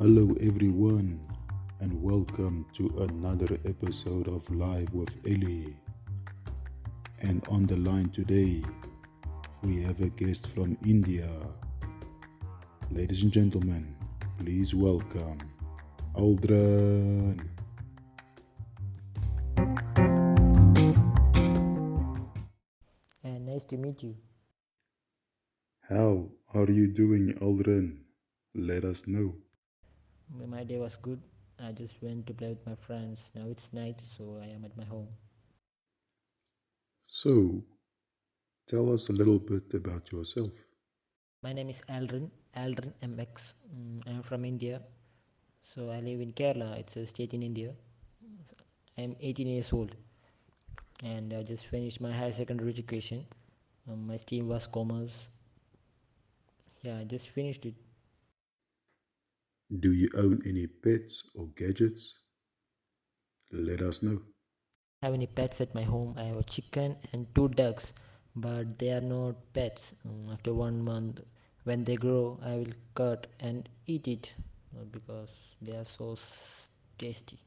Hello, everyone, and welcome to another episode of Live with Ellie. And on the line today, we have a guest from India. Ladies and gentlemen, please welcome Aldrin. Uh, nice to meet you. How are you doing, Aldrin? Let us know. My day was good. I just went to play with my friends. Now it's night, so I am at my home. So, tell us a little bit about yourself. My name is Aldrin, Aldrin MX. Mm, I'm from India. So I live in Kerala. It's a state in India. I'm 18 years old. And I just finished my higher secondary education. Um, my stream was commerce. Yeah, I just finished it. Do you own any pets or gadgets? Let us know. I have any pets at my home. I have a chicken and two ducks, but they are not pets. Um, after one month, when they grow, I will cut and eat it because they are so tasty.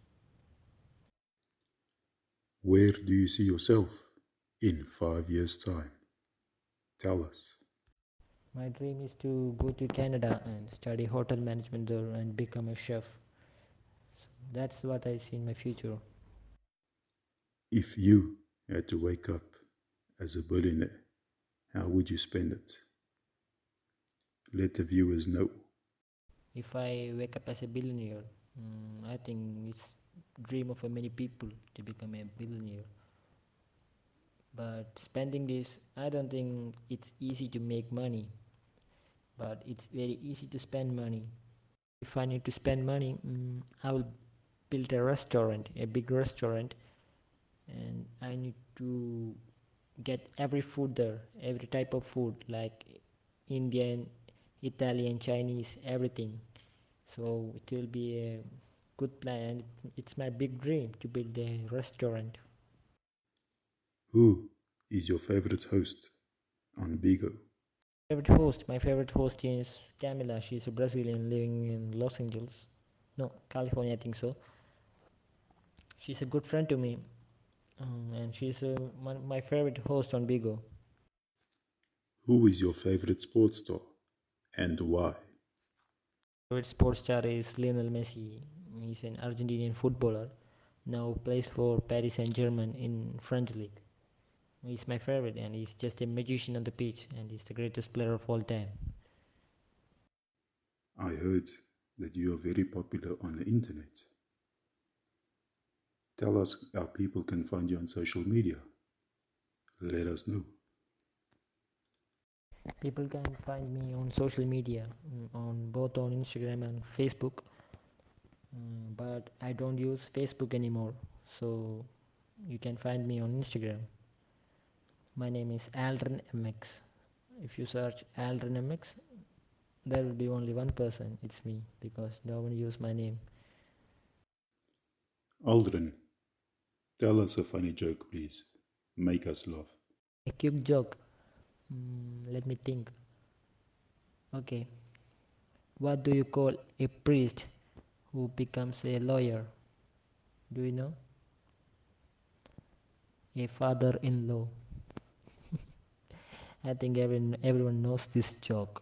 Where do you see yourself in five years' time? Tell us. My dream is to go to Canada and study hotel management there and become a chef. So that's what I see in my future. If you had to wake up as a billionaire, how would you spend it? Let the viewers know. If I wake up as a billionaire, mm, I think it's dream of many people to become a billionaire. But spending this, I don't think it's easy to make money. But it's very easy to spend money. If I need to spend money, mm, I will build a restaurant, a big restaurant, and I need to get every food there, every type of food like Indian, Italian, Chinese, everything. So it will be a good plan. It's my big dream to build a restaurant. Who is your favorite host on Bigo? Favorite host, my favorite host is Camila. She's a Brazilian living in Los Angeles. No, California, I think so. She's a good friend to me, um, and she's uh, my, my favorite host on Bigo. Who is your favorite sports star and why? My favorite sports star is Lionel Messi. He's an Argentinian footballer. Now plays for Paris Saint Germain in French league. He's my favorite, and he's just a magician on the pitch, and he's the greatest player of all time. I heard that you are very popular on the internet. Tell us how people can find you on social media. Let us know. People can find me on social media, mm, on both on Instagram and Facebook. Mm, but I don't use Facebook anymore, so you can find me on Instagram. My name is Aldrin MX. If you search Aldrin MX, there will be only one person. It's me because no one use my name. Aldrin, tell us a funny joke, please. Make us laugh. A quick joke. Mm, let me think. Okay. What do you call a priest who becomes a lawyer? Do you know? A father in law. I think everyone, everyone knows this joke.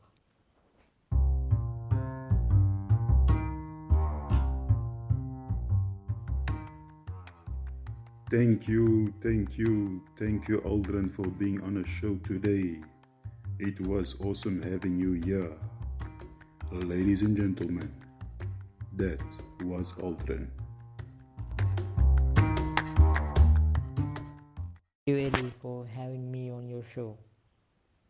Thank you, thank you, thank you, Aldrin, for being on a show today. It was awesome having you here. Ladies and gentlemen, that was Aldrin. Thank you, Eddie, for having me on your show.